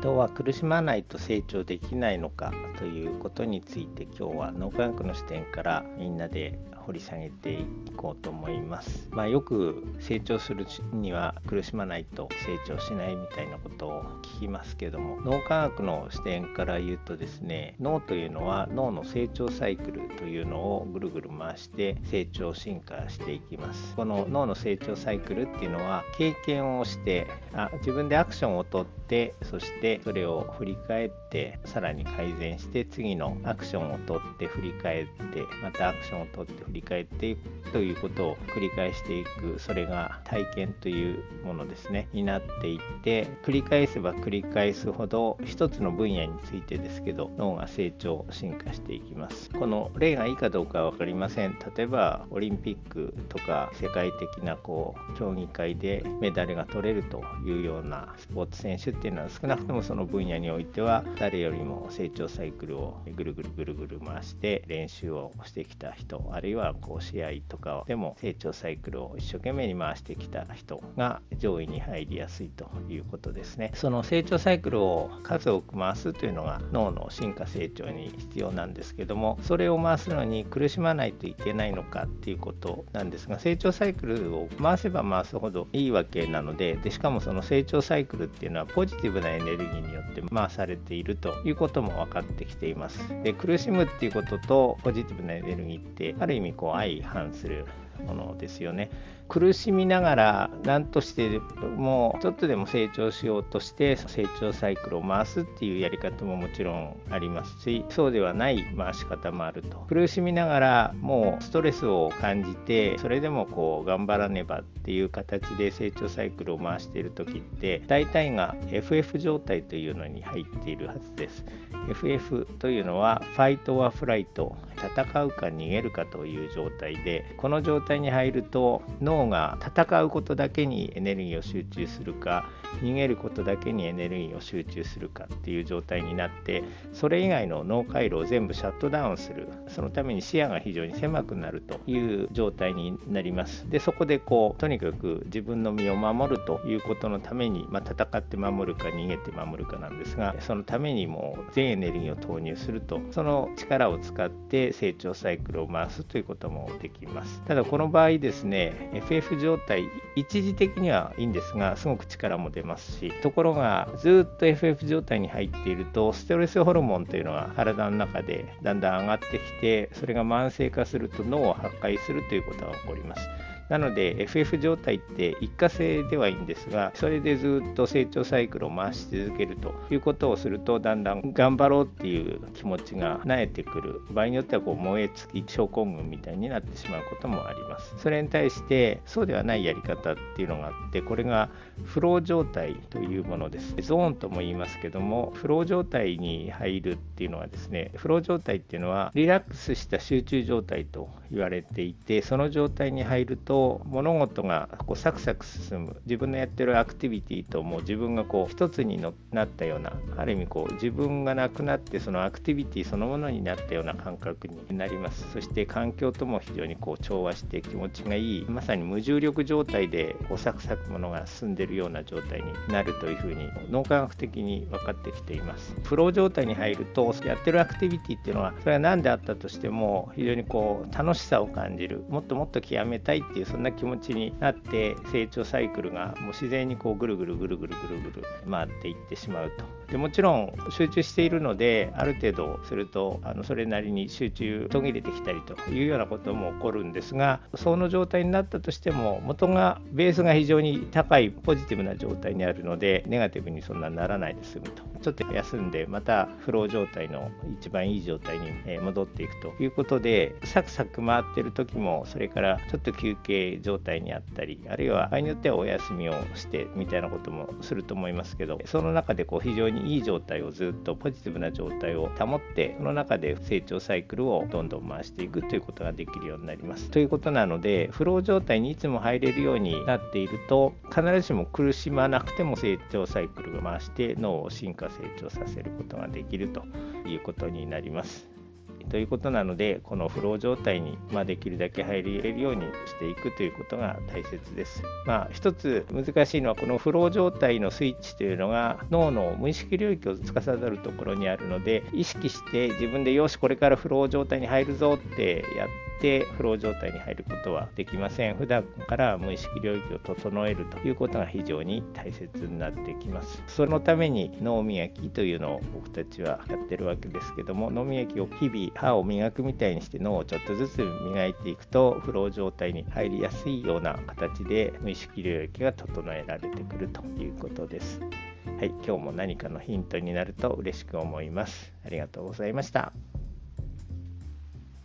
人は苦しまないと成長できないのかということについて今日は脳科学の視点からみんなで掘り下げていこうと思います。まあ、よく成長するには苦しまないと成長しないみたいなことを聞きますけども脳科学の視点から言うとですね脳というのは脳の成長サイクルというのをぐるぐる回して成長進化していきますこの脳の成長サイクルっていうのは経験をしてあ自分でアクションをとってそしてそれを振り返ってさらに改善して次のアクションをとって振り返ってまたアクションをとって振り返っていくということを繰り返していくそれが体験というものですね。になっていって繰り返せば繰り返すほど一つの分野についてですけど脳が成長進化していきます。この例がいいかどうかは分かりません。例えばオリンピックとか世界的なこう競技会でメダルが取れるというようなスポーツ選手っていうのは少なくともその分野においては誰よりも成長サイクルをぐるぐるぐるぐる回して練習をしてきた人あるいはこう試合とかでも成長サイクルを一生懸命に回してきた人が上位に入りやすいということですね。その成長サイクルを数多く回すというのが脳の進化成長に必要なんですけどもそれを回すのに苦しまないといけないのかっていうことなんですが成長サイクルを回せば回すほどいいわけなのででしかもその成長サイクルっていうのはポジティブなエネルギーによって回されているということも分かってきています。で苦しむっていうこととポジティブなエネルギーってある意味こう相反するものですよね。苦しみながら何としてもちょっとでも成長しようとして成長サイクルを回すっていうやり方ももちろんありますしそうではない回し方もあると。苦しみながらもうストレスを感じてそれでもこう頑張らねばっていう形で成長サイクルを回している時って大体が FF 状態というのに入っているはずです。FF というのはファイトはフライト。戦うか逃げるかという状態でこの状態に入ると脳脳が戦うことだけにエネルギーを集中するか逃げることだけにエネルギーを集中するかっていう状態になってそれ以外の脳回路を全部シャットダウンする。そのために視野が非常に狭くなるという状態になります。でそこでこうとにかく自分の身を守るということのために、まあ、戦って守るか逃げて守るかなんですがそのためにも全エネルギーを投入するとその力を使って成長サイクルを回すということもできます。ただこの場合ですね FF 状態一時的にはいいんですがすごく力も出ますしところがずっと FF 状態に入っているとストレスホルモンというのは体の中でだんだん上がってきてそれが慢性化すると脳を破壊するということが起こります。なので FF 状態って一過性ではいいんですがそれでずっと成長サイクルを回し続けるということをするとだんだん頑張ろうっていう気持ちが慣れてくる。場合によってはこう燃え尽き症候群みたいになってしまうこともあります。それに対してそうではないやり方っていうのがあってこれがフロー状態というものです。ゾーンとも言いますけどもフロー状態に入るっていうのはですねフロー状態っていうのはリラックスした集中状態と言われていてその状態に入るとと物事がこうサクサク進む。自分のやってるアクティビティともう自分がこう一つになったようなある意味こう自分がなくなってそのアクティビティそのものになったような感覚になります。そして環境とも非常にこう調和して気持ちがいいまさに無重力状態でこうサクサクものが進んでるような状態になるというふうに脳科学的に分かってきています。フロ状態に入るとやってるアクティビティっていうのはそれは何であったとしても非常にこう楽しさを感じる。もっともっと極めたいっていうそんな気持ちになって成長サイクルがもう自然にこうぐるぐるぐるぐるぐるぐる回っていってしまうと。でもちろん集中しているのである程度するとあのそれなりに集中途切れてきたりというようなことも起こるんですがその状態になったとしても元がベースが非常に高いポジティブな状態にあるのでネガティブにそんなにならないで済むと。ちょっと休んでまたフロー状態の一番いい状態に戻っていくということでサクサク回ってる時もそれからちょっと休憩状態にあったりあるいは場合によってはお休みをしてみたいなこともすると思いますけどその中でこう非常にいい状態をずっとポジティブな状態を保ってその中で成長サイクルをどんどん回していくということができるようになります。ということなのでフロー状態にいつも入れるようになっていると必ずしも苦しまなくても成長サイクルが回して脳を進化成長させることができるということになります。ということなのでこのフロー状態に、まあ、できるだけ入れるようにしていくということが大切です。まあ、一つ難しいのはこのフロー状態のスイッチというのが脳の無意識領域を司るところにあるので意識して自分でよしこれからフロー状態に入るぞってやっててフロー状態に入ることはできません。普段から無意識領域を整えるということが非常に大切になってきます。そのために脳磨きというのを僕たちはやってるわけですけども、脳磨きを日々歯を磨くみたいにして脳をちょっとずつ磨いていくと、フロー状態に入りやすいような形で無意識領域が整えられてくるということです。はい、今日も何かのヒントになると嬉しく思います。ありがとうございました。